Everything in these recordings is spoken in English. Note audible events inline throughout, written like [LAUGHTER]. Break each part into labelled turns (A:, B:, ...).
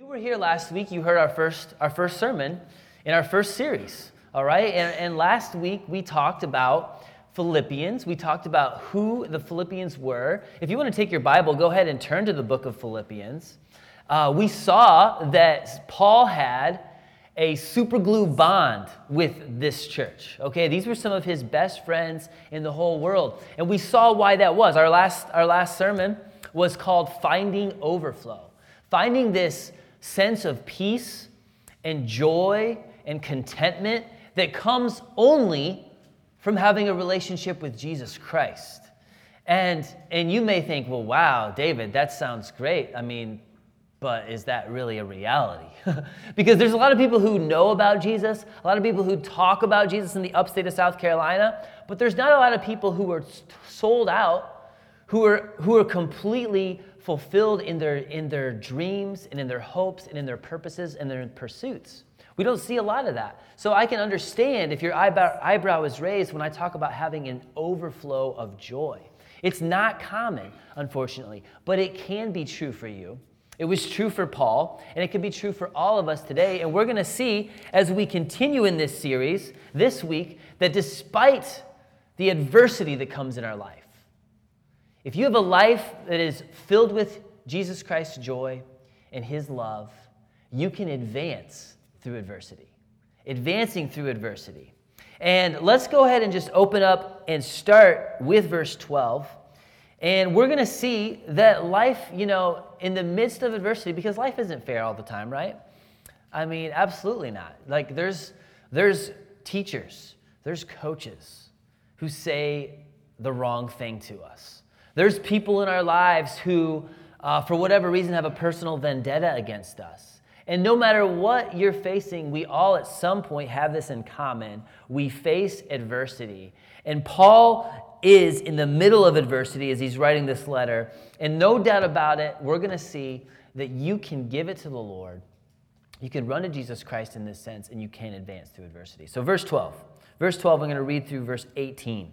A: You were here last week. You heard our first, our first sermon in our first series, all right? And, and last week we talked about Philippians. We talked about who the Philippians were. If you want to take your Bible, go ahead and turn to the book of Philippians. Uh, we saw that Paul had a super glue bond with this church. Okay, these were some of his best friends in the whole world. And we saw why that was. Our last, our last sermon was called Finding Overflow. Finding this sense of peace and joy and contentment that comes only from having a relationship with Jesus Christ. And, and you may think, well, wow, David, that sounds great. I mean, but is that really a reality? [LAUGHS] because there's a lot of people who know about Jesus, a lot of people who talk about Jesus in the upstate of South Carolina, but there's not a lot of people who are sold out, who are, who are completely fulfilled in their, in their dreams and in their hopes and in their purposes and their pursuits. We don't see a lot of that. So I can understand if your eyebrow, eyebrow is raised when I talk about having an overflow of joy. It's not common, unfortunately, but it can be true for you. It was true for Paul, and it can be true for all of us today. And we're going to see as we continue in this series this week that despite the adversity that comes in our life, if you have a life that is filled with Jesus Christ's joy and his love, you can advance through adversity. Advancing through adversity. And let's go ahead and just open up and start with verse 12. And we're going to see that life, you know, in the midst of adversity, because life isn't fair all the time, right? I mean, absolutely not. Like there's there's teachers, there's coaches who say the wrong thing to us. There's people in our lives who, uh, for whatever reason, have a personal vendetta against us. And no matter what you're facing, we all at some point have this in common. We face adversity. And Paul is in the middle of adversity as he's writing this letter. And no doubt about it, we're going to see that you can give it to the Lord. You can run to Jesus Christ in this sense, and you can advance through adversity. So, verse 12. Verse 12, I'm going to read through verse 18.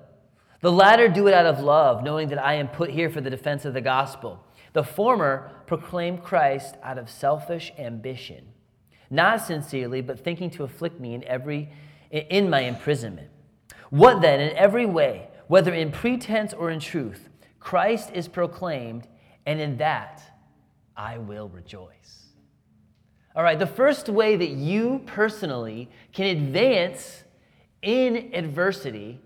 A: The latter do it out of love, knowing that I am put here for the defense of the gospel. The former proclaim Christ out of selfish ambition, not sincerely, but thinking to afflict me in every in my imprisonment. What then, in every way, whether in pretense or in truth, Christ is proclaimed, and in that I will rejoice. All right, the first way that you personally can advance in adversity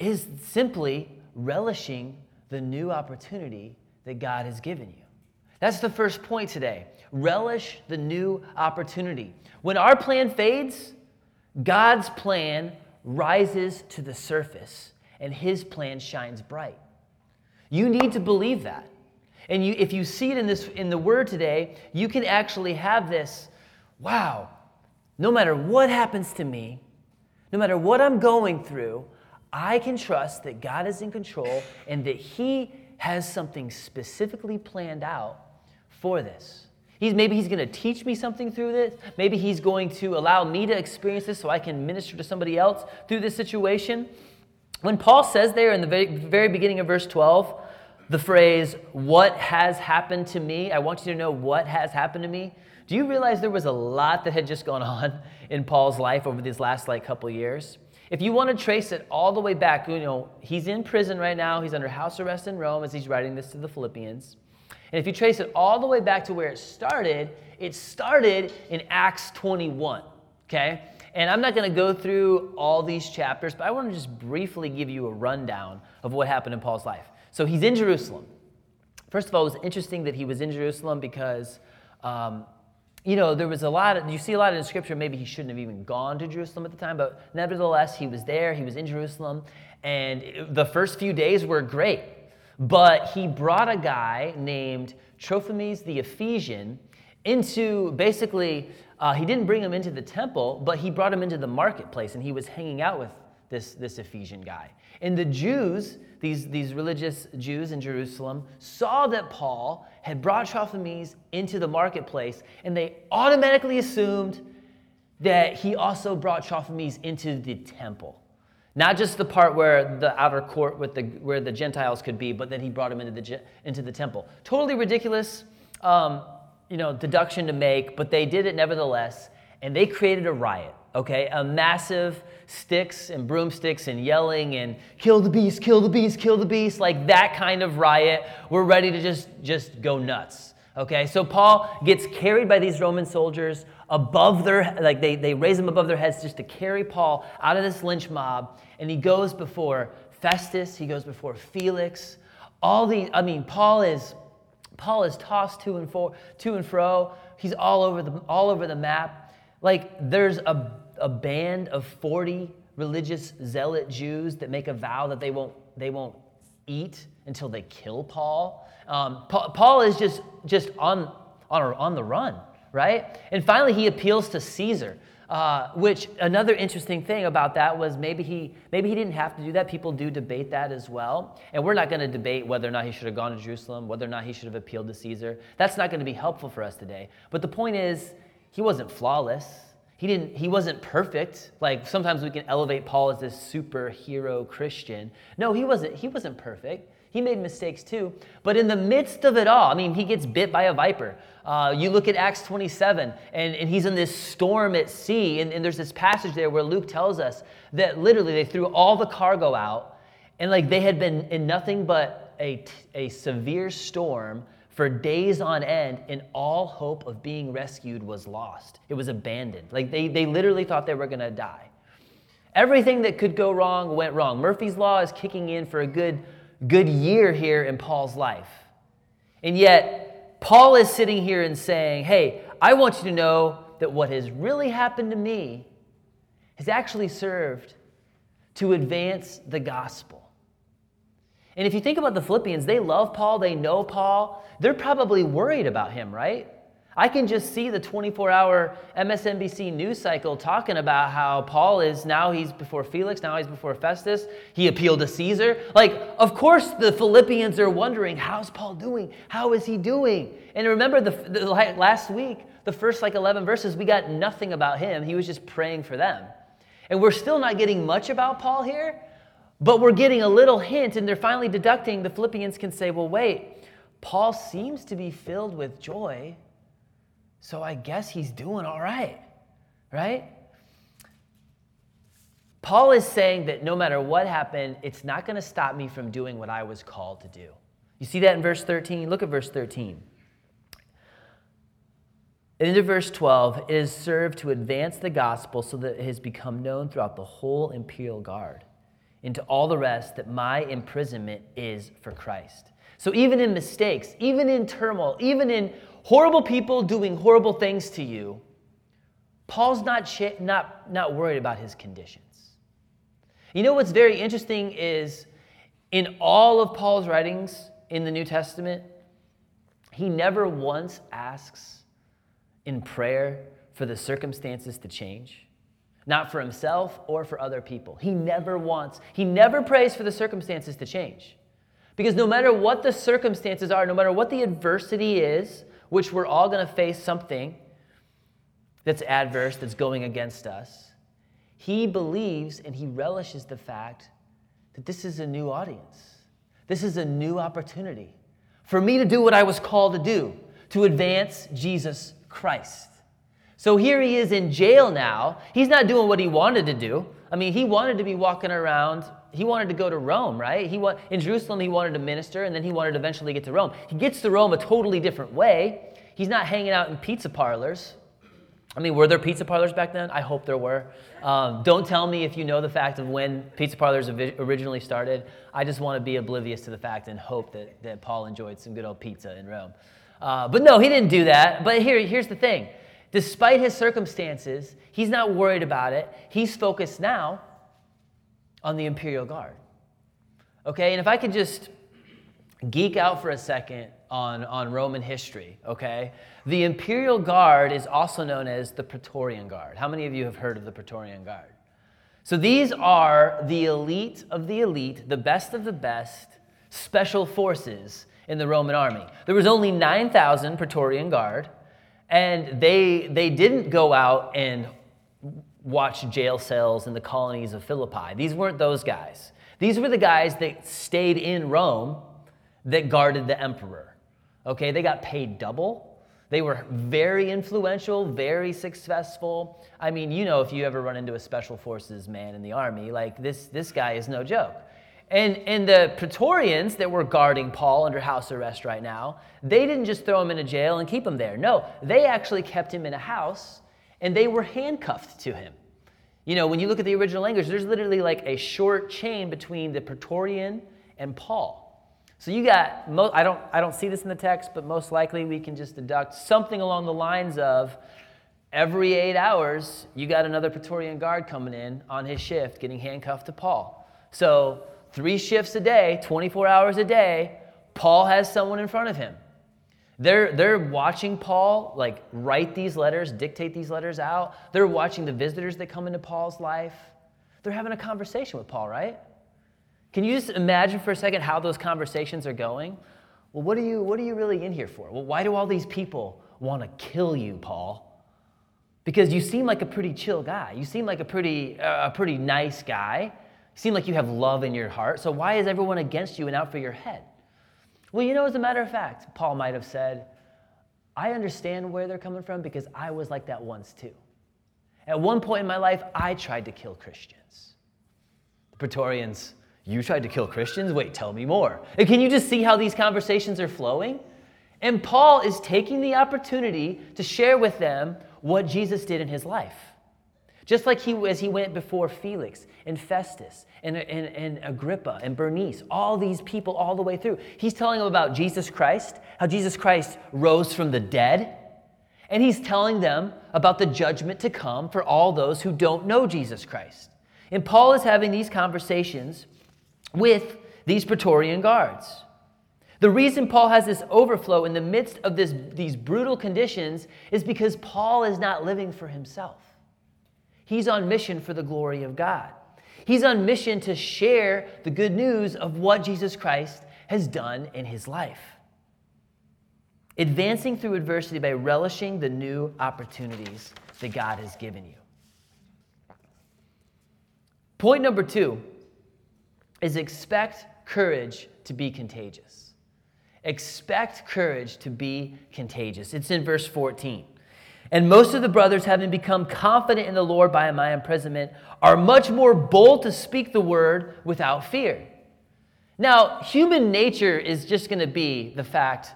A: is simply relishing the new opportunity that God has given you. That's the first point today. Relish the new opportunity. When our plan fades, God's plan rises to the surface and his plan shines bright. You need to believe that. And you, if you see it in, this, in the word today, you can actually have this wow, no matter what happens to me, no matter what I'm going through, I can trust that God is in control and that He has something specifically planned out for this. He's, maybe he's going to teach me something through this. Maybe he's going to allow me to experience this so I can minister to somebody else through this situation. When Paul says there in the very, very beginning of verse 12, the phrase, What has happened to me? I want you to know what has happened to me. Do you realize there was a lot that had just gone [LAUGHS] on in Paul's life over these last like couple years? If you want to trace it all the way back, you know, he's in prison right now. He's under house arrest in Rome as he's writing this to the Philippians. And if you trace it all the way back to where it started, it started in Acts 21, okay? And I'm not going to go through all these chapters, but I want to just briefly give you a rundown of what happened in Paul's life. So he's in Jerusalem. First of all, it was interesting that he was in Jerusalem because um, you know, there was a lot of, you see a lot in scripture, maybe he shouldn't have even gone to Jerusalem at the time, but nevertheless, he was there, he was in Jerusalem, and the first few days were great. But he brought a guy named Trophimus the Ephesian into basically uh, he didn't bring him into the temple, but he brought him into the marketplace and he was hanging out with this, this Ephesian guy. And the Jews, these, these religious Jews in Jerusalem, saw that Paul had brought Trophimus into the marketplace and they automatically assumed that he also brought Trophimus into the temple. Not just the part where the outer court with the, where the Gentiles could be, but that he brought him into the, into the temple. Totally ridiculous um, you know, deduction to make, but they did it nevertheless, and they created a riot, okay? A massive sticks and broomsticks and yelling and kill the beast, kill the beast, kill the beast, like that kind of riot. We're ready to just, just go nuts, okay? So Paul gets carried by these Roman soldiers above their, like they, they raise him above their heads just to carry Paul out of this lynch mob, and he goes before Festus, he goes before Felix. All the, I mean, Paul is Paul is tossed to and, fro, to and fro. He's all over the, all over the map. Like there's a, a band of 40 religious zealot Jews that make a vow that they won't, they won't eat until they kill Paul. Um, Paul, Paul, is just, just on, on, on the run, right? And finally, he appeals to Caesar. Uh, which another interesting thing about that was maybe he maybe he didn't have to do that. People do debate that as well, and we're not going to debate whether or not he should have gone to Jerusalem, whether or not he should have appealed to Caesar. That's not going to be helpful for us today. But the point is, he wasn't flawless. He didn't. He wasn't perfect. Like sometimes we can elevate Paul as this superhero Christian. No, he wasn't. He wasn't perfect. He made mistakes too. But in the midst of it all, I mean, he gets bit by a viper. Uh, you look at Acts 27, and, and he's in this storm at sea. And, and there's this passage there where Luke tells us that literally they threw all the cargo out, and like they had been in nothing but a, a severe storm for days on end, and all hope of being rescued was lost. It was abandoned. Like they, they literally thought they were going to die. Everything that could go wrong went wrong. Murphy's Law is kicking in for a good good year here in Paul's life. And yet, Paul is sitting here and saying, Hey, I want you to know that what has really happened to me has actually served to advance the gospel. And if you think about the Philippians, they love Paul, they know Paul, they're probably worried about him, right? I can just see the 24 hour MSNBC news cycle talking about how Paul is now he's before Felix, now he's before Festus. He appealed to Caesar. Like, of course, the Philippians are wondering, how's Paul doing? How is he doing? And remember, the, the last week, the first like 11 verses, we got nothing about him. He was just praying for them. And we're still not getting much about Paul here, but we're getting a little hint, and they're finally deducting. The Philippians can say, well, wait, Paul seems to be filled with joy. So I guess he's doing all right, right? Paul is saying that no matter what happened, it's not going to stop me from doing what I was called to do. You see that in verse 13? Look at verse 13. Into verse 12, it is served to advance the gospel so that it has become known throughout the whole imperial guard, and to all the rest that my imprisonment is for Christ. So even in mistakes, even in turmoil, even in horrible people doing horrible things to you, Paul's not, not, not worried about his conditions. You know what's very interesting is in all of Paul's writings in the New Testament, he never once asks in prayer for the circumstances to change, not for himself or for other people. He never wants, he never prays for the circumstances to change. Because no matter what the circumstances are, no matter what the adversity is, which we're all going to face something that's adverse, that's going against us, he believes and he relishes the fact that this is a new audience. This is a new opportunity for me to do what I was called to do, to advance Jesus Christ. So here he is in jail now. He's not doing what he wanted to do. I mean, he wanted to be walking around. He wanted to go to Rome, right? He wa- in Jerusalem, he wanted to minister, and then he wanted to eventually get to Rome. He gets to Rome a totally different way. He's not hanging out in pizza parlors. I mean, were there pizza parlors back then? I hope there were. Um, don't tell me if you know the fact of when pizza parlors originally started. I just want to be oblivious to the fact and hope that, that Paul enjoyed some good old pizza in Rome. Uh, but no, he didn't do that. But here, here's the thing Despite his circumstances, he's not worried about it. He's focused now on the imperial guard. Okay, and if I could just geek out for a second on, on Roman history, okay? The Imperial Guard is also known as the Praetorian Guard. How many of you have heard of the Praetorian Guard? So these are the elite of the elite, the best of the best special forces in the Roman army. There was only 9,000 Praetorian Guard, and they, they didn't go out and watch jail cells in the colonies of Philippi. These weren't those guys. These were the guys that stayed in Rome that guarded the emperor. Okay, they got paid double. They were very influential, very successful. I mean, you know, if you ever run into a special forces man in the army, like this, this guy is no joke. And, and the Praetorians that were guarding Paul under house arrest right now, they didn't just throw him in a jail and keep him there. No, they actually kept him in a house and they were handcuffed to him. You know, when you look at the original language, there's literally like a short chain between the Praetorian and Paul. So you got, I, don't, I don't see this in the text, but most likely we can just deduct something along the lines of every eight hours, you got another Praetorian guard coming in on his shift, getting handcuffed to Paul. So three shifts a day, 24 hours a day, Paul has someone in front of him. They're, they're watching Paul like write these letters, dictate these letters out. They're watching the visitors that come into Paul's life. They're having a conversation with Paul, right? Can you just imagine for a second how those conversations are going? Well, what are you, what are you really in here for? Well, why do all these people want to kill you, Paul? Because you seem like a pretty chill guy. You seem like a pretty, uh, a pretty nice guy seem like you have love in your heart, so why is everyone against you and out for your head? Well, you know, as a matter of fact, Paul might have said, I understand where they're coming from because I was like that once too. At one point in my life, I tried to kill Christians. The Praetorians, you tried to kill Christians? Wait, tell me more. And can you just see how these conversations are flowing? And Paul is taking the opportunity to share with them what Jesus did in his life. Just like he, as he went before Felix and Festus and, and, and Agrippa and Bernice, all these people all the way through. He's telling them about Jesus Christ, how Jesus Christ rose from the dead. And he's telling them about the judgment to come for all those who don't know Jesus Christ. And Paul is having these conversations with these Praetorian guards. The reason Paul has this overflow in the midst of this, these brutal conditions is because Paul is not living for himself. He's on mission for the glory of God. He's on mission to share the good news of what Jesus Christ has done in his life. Advancing through adversity by relishing the new opportunities that God has given you. Point number two is expect courage to be contagious. Expect courage to be contagious. It's in verse 14. And most of the brothers, having become confident in the Lord by my imprisonment, are much more bold to speak the word without fear. Now, human nature is just going to be the fact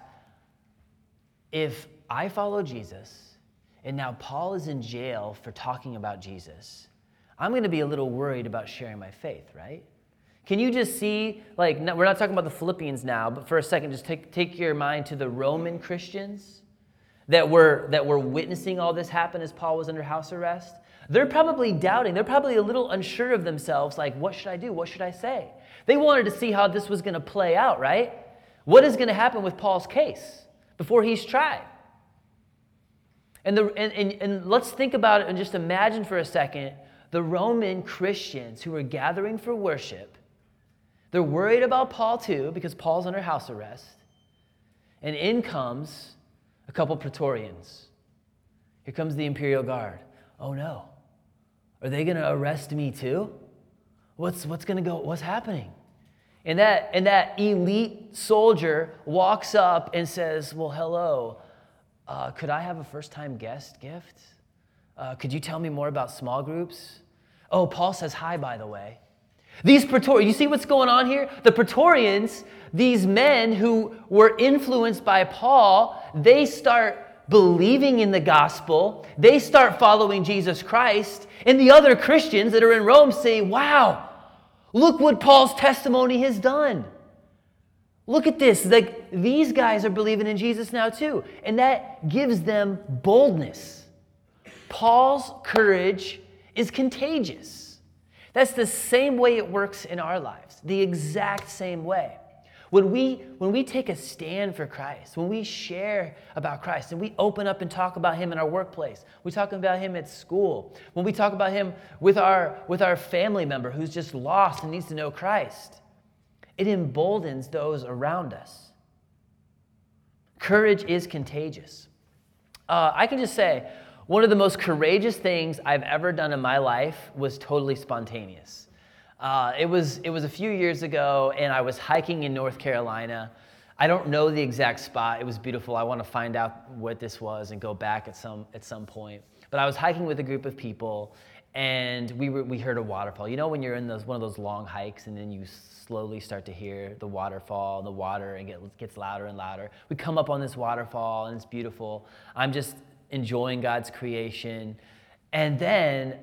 A: if I follow Jesus and now Paul is in jail for talking about Jesus, I'm going to be a little worried about sharing my faith, right? Can you just see, like, we're not talking about the Philippians now, but for a second, just take, take your mind to the Roman Christians that were, that were witnessing all this happen as Paul was under house arrest, they're probably doubting. They're probably a little unsure of themselves, like, what should I do? What should I say? They wanted to see how this was going to play out, right? What is going to happen with Paul's case before he's tried? And, the, and, and, and let's think about it and just imagine for a second the Roman Christians who are gathering for worship. They're worried about Paul too because Paul's under house arrest. And in comes a couple Praetorians. Here comes the Imperial Guard. Oh no. Are they going to arrest me too? What's, what's going to go? What's happening? And that, and that elite soldier walks up and says, Well, hello, uh, could I have a first time guest gift? Uh, could you tell me more about small groups? Oh, Paul says hi, by the way. These Praetorians, you see what's going on here? The Praetorians, these men who were influenced by Paul, they start believing in the gospel, they start following Jesus Christ, and the other Christians that are in Rome say, Wow, look what Paul's testimony has done. Look at this. Like these guys are believing in Jesus now too. And that gives them boldness. Paul's courage is contagious. That's the same way it works in our lives, the exact same way. When we, when we take a stand for Christ, when we share about Christ and we open up and talk about Him in our workplace, we talk about Him at school, when we talk about Him with our, with our family member who's just lost and needs to know Christ, it emboldens those around us. Courage is contagious. Uh, I can just say, one of the most courageous things I've ever done in my life was totally spontaneous. Uh, it, was, it was a few years ago, and I was hiking in North Carolina. I don't know the exact spot. It was beautiful. I want to find out what this was and go back at some, at some point. But I was hiking with a group of people, and we, were, we heard a waterfall. You know, when you're in those, one of those long hikes, and then you slowly start to hear the waterfall the water and get, gets louder and louder. We come up on this waterfall, and it's beautiful. I'm just enjoying God's creation. And then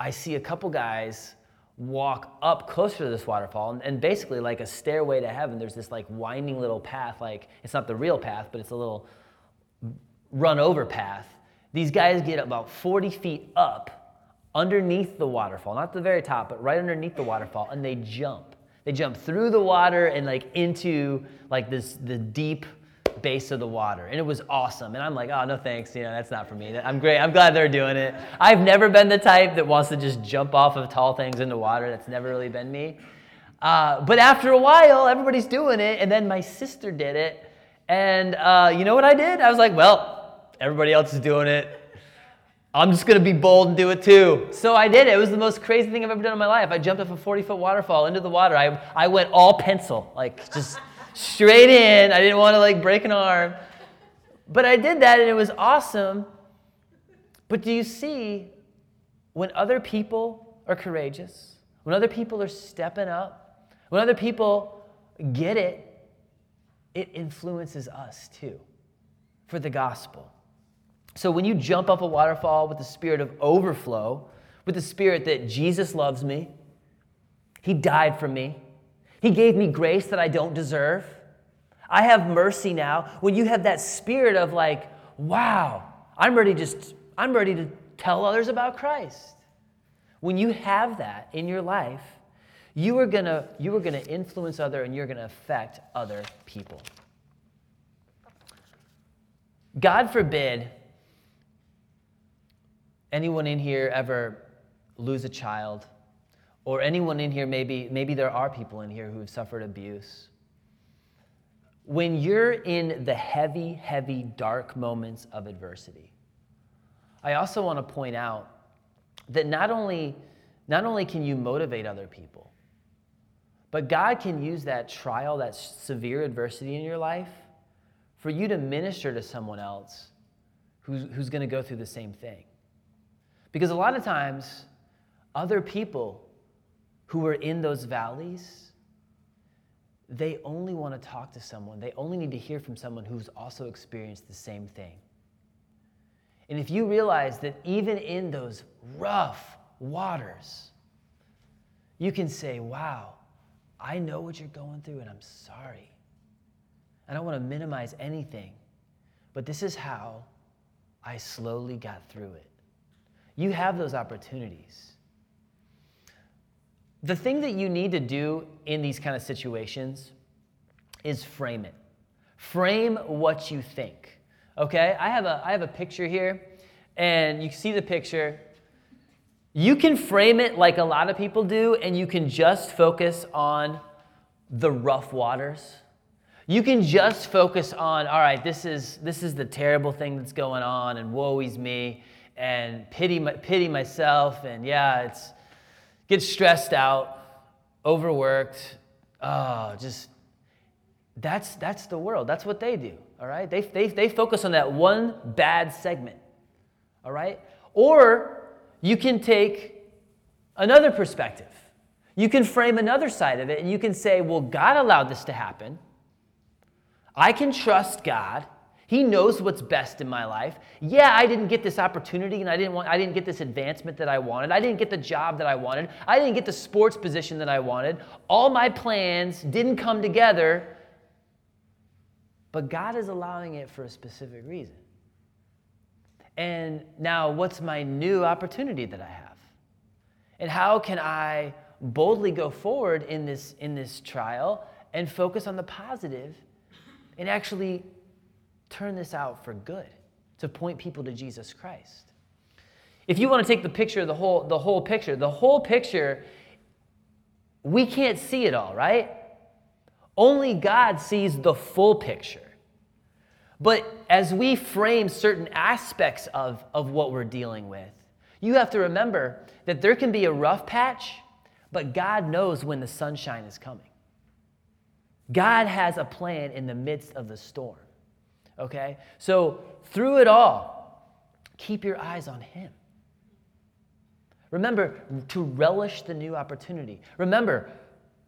A: I see a couple guys walk up closer to this waterfall and, and, basically like a stairway to heaven. There's this like winding little path like it's not the real path but it's a little run over path. These guys get about 40 feet up underneath the waterfall not the very top but right underneath the waterfall and they jump. They jump through the water and like into like this the deep base of the water. And it was awesome. And I'm like, oh, no thanks. You know, that's not for me. I'm great. I'm glad they're doing it. I've never been the type that wants to just jump off of tall things into water. That's never really been me. Uh, but after a while, everybody's doing it. And then my sister did it. And uh, you know what I did? I was like, well, everybody else is doing it. I'm just gonna be bold and do it too. So I did it. It was the most crazy thing I've ever done in my life. I jumped off a 40 foot waterfall into the water. I, I went all pencil, like just straight in. I didn't want to like break an arm. But I did that and it was awesome. But do you see when other people are courageous, when other people are stepping up, when other people get it, it influences us too for the gospel. So when you jump off a waterfall with the spirit of overflow, with the spirit that Jesus loves me, He died for me, he gave me grace that I don't deserve. I have mercy now. When you have that spirit of like, wow, I'm ready just I'm ready to tell others about Christ. When you have that in your life, you are gonna you are gonna influence other and you're gonna affect other people. God forbid anyone in here ever lose a child or anyone in here, maybe, maybe there are people in here who have suffered abuse. When you're in the heavy, heavy, dark moments of adversity, I also want to point out that not only, not only can you motivate other people, but God can use that trial, that severe adversity in your life, for you to minister to someone else who's, who's going to go through the same thing. Because a lot of times, other people who are in those valleys, they only want to talk to someone. They only need to hear from someone who's also experienced the same thing. And if you realize that even in those rough waters, you can say, Wow, I know what you're going through and I'm sorry. I don't want to minimize anything, but this is how I slowly got through it. You have those opportunities the thing that you need to do in these kind of situations is frame it. Frame what you think. Okay? I have a I have a picture here and you see the picture. You can frame it like a lot of people do and you can just focus on the rough waters. You can just focus on, all right, this is this is the terrible thing that's going on and woe is me and pity my, pity myself and yeah, it's get stressed out, overworked, oh, just that's that's the world. That's what they do. All right? They, they, they focus on that one bad segment. All right? Or you can take another perspective. You can frame another side of it and you can say, well, God allowed this to happen. I can trust God. He knows what's best in my life. Yeah, I didn't get this opportunity and I didn't want I didn't get this advancement that I wanted. I didn't get the job that I wanted. I didn't get the sports position that I wanted. All my plans didn't come together. But God is allowing it for a specific reason. And now what's my new opportunity that I have? And how can I boldly go forward in this in this trial and focus on the positive and actually turn this out for good to point people to Jesus Christ. If you want to take the picture, the whole, the whole picture, the whole picture, we can't see it all, right? Only God sees the full picture. But as we frame certain aspects of, of what we're dealing with, you have to remember that there can be a rough patch, but God knows when the sunshine is coming. God has a plan in the midst of the storm. Okay? So, through it all, keep your eyes on Him. Remember to relish the new opportunity. Remember,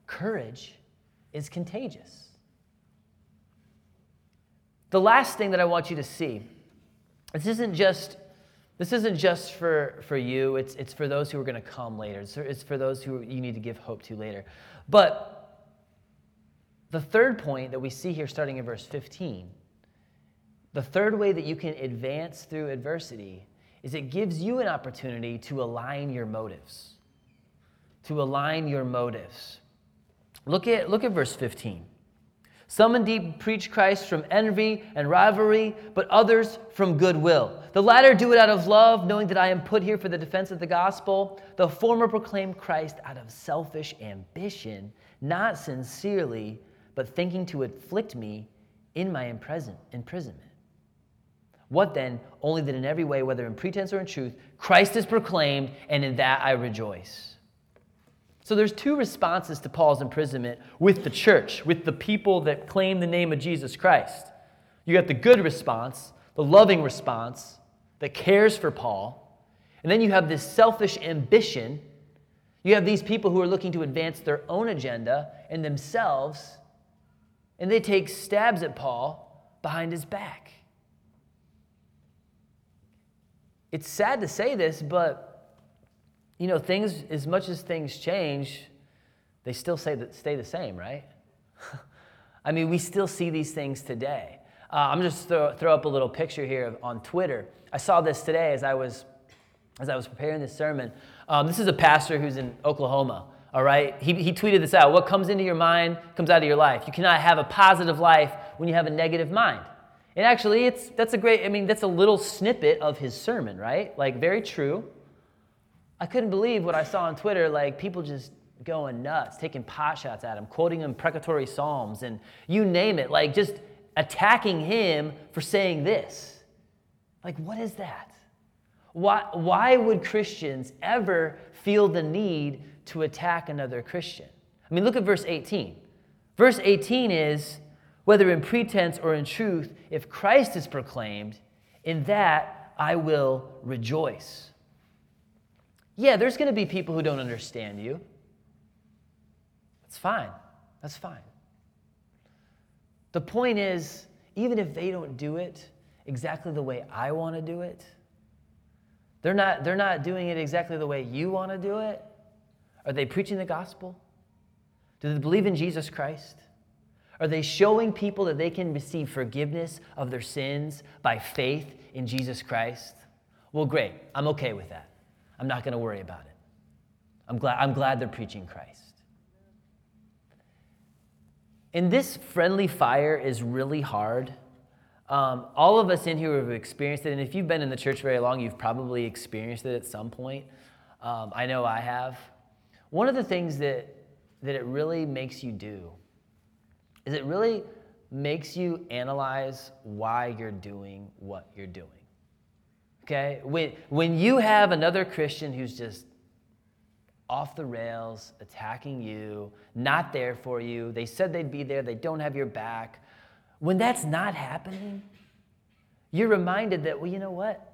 A: courage is contagious. The last thing that I want you to see, this isn't just this isn't just for, for you, it's, it's for those who are going to come later. It's, it's for those who you need to give hope to later. But the third point that we see here, starting in verse 15, the third way that you can advance through adversity is it gives you an opportunity to align your motives. To align your motives. Look at, look at verse 15. Some indeed preach Christ from envy and rivalry, but others from goodwill. The latter do it out of love, knowing that I am put here for the defense of the gospel. The former proclaim Christ out of selfish ambition, not sincerely, but thinking to afflict me in my imprisonment. What then? Only that in every way, whether in pretense or in truth, Christ is proclaimed, and in that I rejoice. So there's two responses to Paul's imprisonment with the church, with the people that claim the name of Jesus Christ. You got the good response, the loving response that cares for Paul. And then you have this selfish ambition. You have these people who are looking to advance their own agenda and themselves, and they take stabs at Paul behind his back. It's sad to say this, but you know, things, as much as things change, they still say that stay the same, right? [LAUGHS] I mean, we still see these things today. Uh, I'm just throw, throw up a little picture here on Twitter. I saw this today as I was as I was preparing this sermon. Um, this is a pastor who's in Oklahoma. All right, he, he tweeted this out. What comes into your mind comes out of your life. You cannot have a positive life when you have a negative mind. And actually, it's, that's a great, I mean, that's a little snippet of his sermon, right? Like, very true. I couldn't believe what I saw on Twitter, like people just going nuts, taking pot shots at him, quoting him precatory psalms, and you name it, like just attacking him for saying this. Like, what is that? Why, why would Christians ever feel the need to attack another Christian? I mean, look at verse 18. Verse 18 is, whether in pretense or in truth, if Christ is proclaimed, in that I will rejoice. Yeah, there's going to be people who don't understand you. That's fine. That's fine. The point is, even if they don't do it exactly the way I want to do it, they're not, they're not doing it exactly the way you want to do it. Are they preaching the gospel? Do they believe in Jesus Christ? Are they showing people that they can receive forgiveness of their sins by faith in Jesus Christ? Well, great. I'm okay with that. I'm not going to worry about it. I'm glad, I'm glad they're preaching Christ. And this friendly fire is really hard. Um, all of us in here have experienced it, and if you've been in the church very long, you've probably experienced it at some point. Um, I know I have. One of the things that, that it really makes you do is it really makes you analyze why you're doing what you're doing. Okay? When, when you have another Christian who's just off the rails, attacking you, not there for you, they said they'd be there, they don't have your back. When that's not happening, you're reminded that, well, you know what?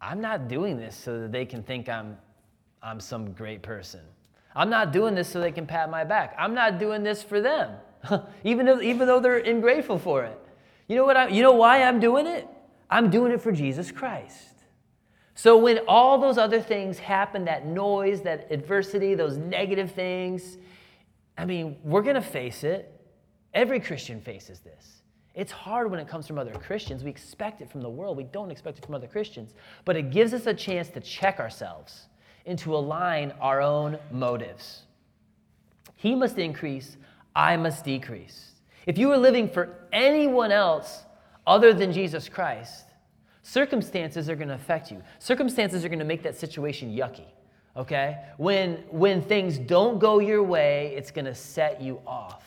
A: I'm not doing this so that they can think I'm, I'm some great person. I'm not doing this so they can pat my back. I'm not doing this for them. [LAUGHS] even, though, even though they're ungrateful for it. You know, what I, you know why I'm doing it? I'm doing it for Jesus Christ. So when all those other things happen, that noise, that adversity, those negative things, I mean, we're going to face it. Every Christian faces this. It's hard when it comes from other Christians. We expect it from the world. We don't expect it from other Christians. But it gives us a chance to check ourselves and to align our own motives. He must increase, I must decrease. If you were living for anyone else other than Jesus Christ, circumstances are going to affect you. Circumstances are going to make that situation yucky. Okay? When when things don't go your way, it's going to set you off.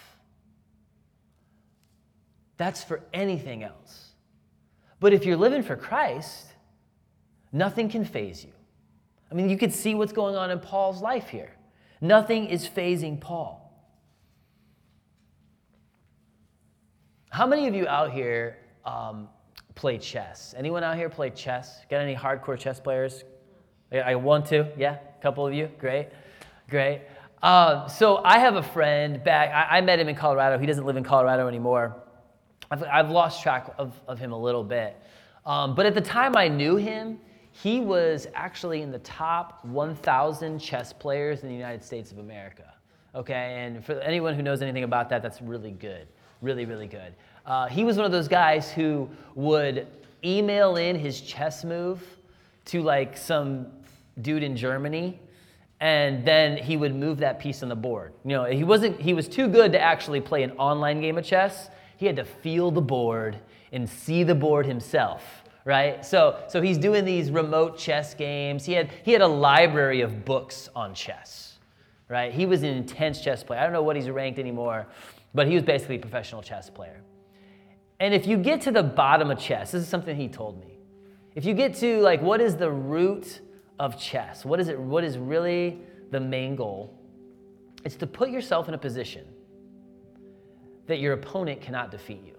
A: That's for anything else. But if you're living for Christ, nothing can phase you. I mean, you could see what's going on in Paul's life here. Nothing is phasing Paul. How many of you out here um, play chess? Anyone out here play chess? Got any hardcore chess players? I want to. Yeah, a couple of you. Great, great. Uh, so I have a friend back. I, I, met him in Colorado. He doesn't live in Colorado anymore. I've, I've lost track of, of him a little bit. Um, but at the time I knew him, he was actually in the top 1,000 chess players in the United States of America. Okay, and for anyone who knows anything about that, that's really good. Really, really good. Uh, he was one of those guys who would email in his chess move to like some dude in Germany and then he would move that piece on the board. You know, he wasn't he was too good to actually play an online game of chess. He had to feel the board and see the board himself, right? So so he's doing these remote chess games. He had he had a library of books on chess, right? He was an intense chess player. I don't know what he's ranked anymore, but he was basically a professional chess player. And if you get to the bottom of chess, this is something he told me. If you get to like what is the root of chess? What is it what is really the main goal? It's to put yourself in a position that your opponent cannot defeat you.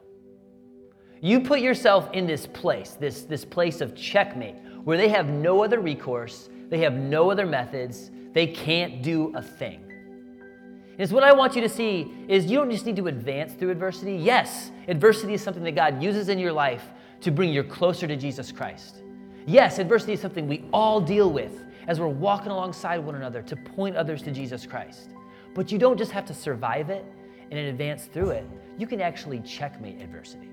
A: You put yourself in this place, this, this place of checkmate, where they have no other recourse, they have no other methods, they can't do a thing. Is what I want you to see is you don't just need to advance through adversity. Yes, adversity is something that God uses in your life to bring you closer to Jesus Christ. Yes, adversity is something we all deal with as we're walking alongside one another to point others to Jesus Christ. But you don't just have to survive it and advance through it, you can actually checkmate adversity.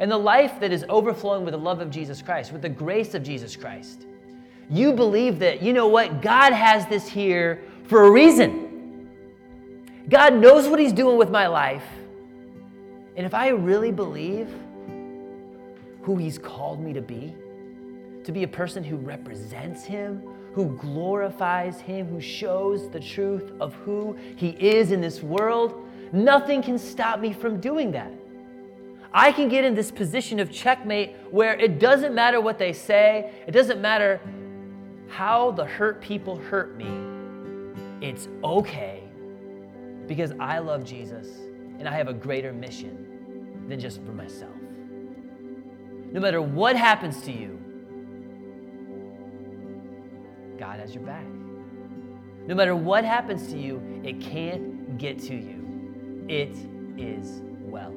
A: And the life that is overflowing with the love of Jesus Christ, with the grace of Jesus Christ, you believe that, you know what, God has this here for a reason. God knows what He's doing with my life. And if I really believe who He's called me to be, to be a person who represents Him, who glorifies Him, who shows the truth of who He is in this world, nothing can stop me from doing that. I can get in this position of checkmate where it doesn't matter what they say, it doesn't matter how the hurt people hurt me. It's okay because I love Jesus and I have a greater mission than just for myself. No matter what happens to you, God has your back. No matter what happens to you, it can't get to you. It is well.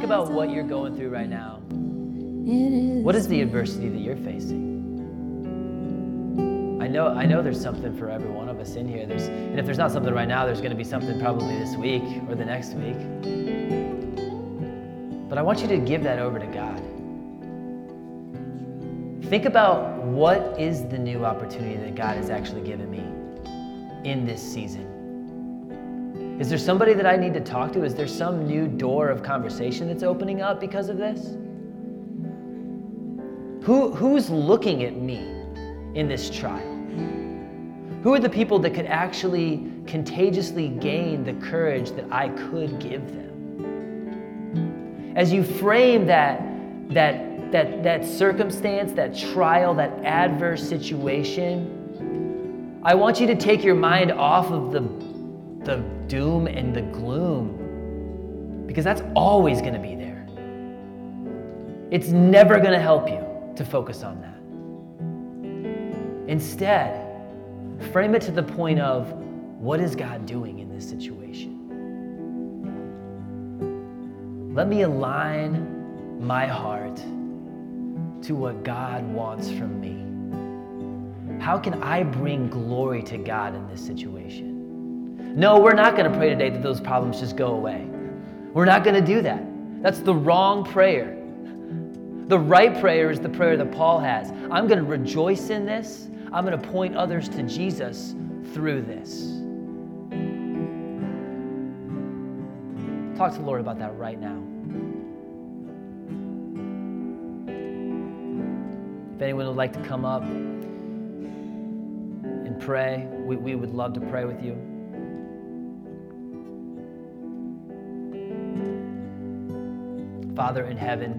A: Think about what you're going through right now. What is the adversity that you're facing? I know, I know there's something for every one of us in here. There's, and if there's not something right now, there's going to be something probably this week or the next week. But I want you to give that over to God. Think about what is the new opportunity that God has actually given me in this season. Is there somebody that I need to talk to? Is there some new door of conversation that's opening up because of this? Who, who's looking at me in this trial? Who are the people that could actually contagiously gain the courage that I could give them? As you frame that, that that, that circumstance, that trial, that adverse situation, I want you to take your mind off of the, the doom and the gloom because that's always going to be there. It's never going to help you to focus on that. Instead, frame it to the point of what is God doing in this situation? Let me align my heart to what God wants from me? How can I bring glory to God in this situation? No, we're not going to pray today that those problems just go away. We're not going to do that. That's the wrong prayer. The right prayer is the prayer that Paul has. I'm going to rejoice in this. I'm going to point others to Jesus through this. Talk to the Lord about that right now. If anyone would like to come up and pray, we, we would love to pray with you. Father in heaven,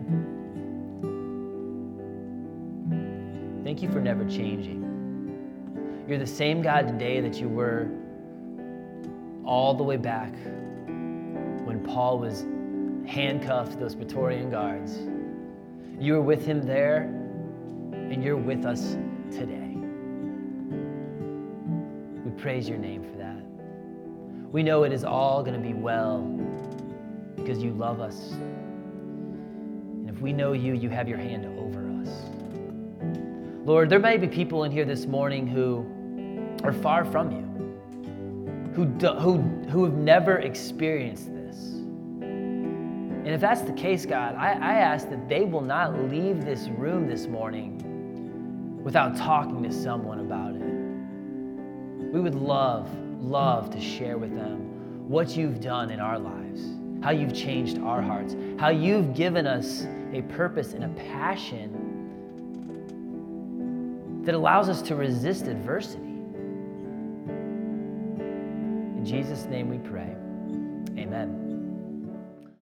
A: thank you for never changing. You're the same God today that you were all the way back when Paul was handcuffed to those Praetorian guards. You were with him there and you're with us today. We praise your name for that. We know it is all going to be well because you love us. We know you, you have your hand over us. Lord, there may be people in here this morning who are far from you, who, do, who, who have never experienced this. And if that's the case, God, I, I ask that they will not leave this room this morning without talking to someone about it. We would love, love to share with them what you've done in our lives, how you've changed our hearts, how you've given us a purpose and a passion that allows us to resist adversity. In Jesus' name we pray. Amen.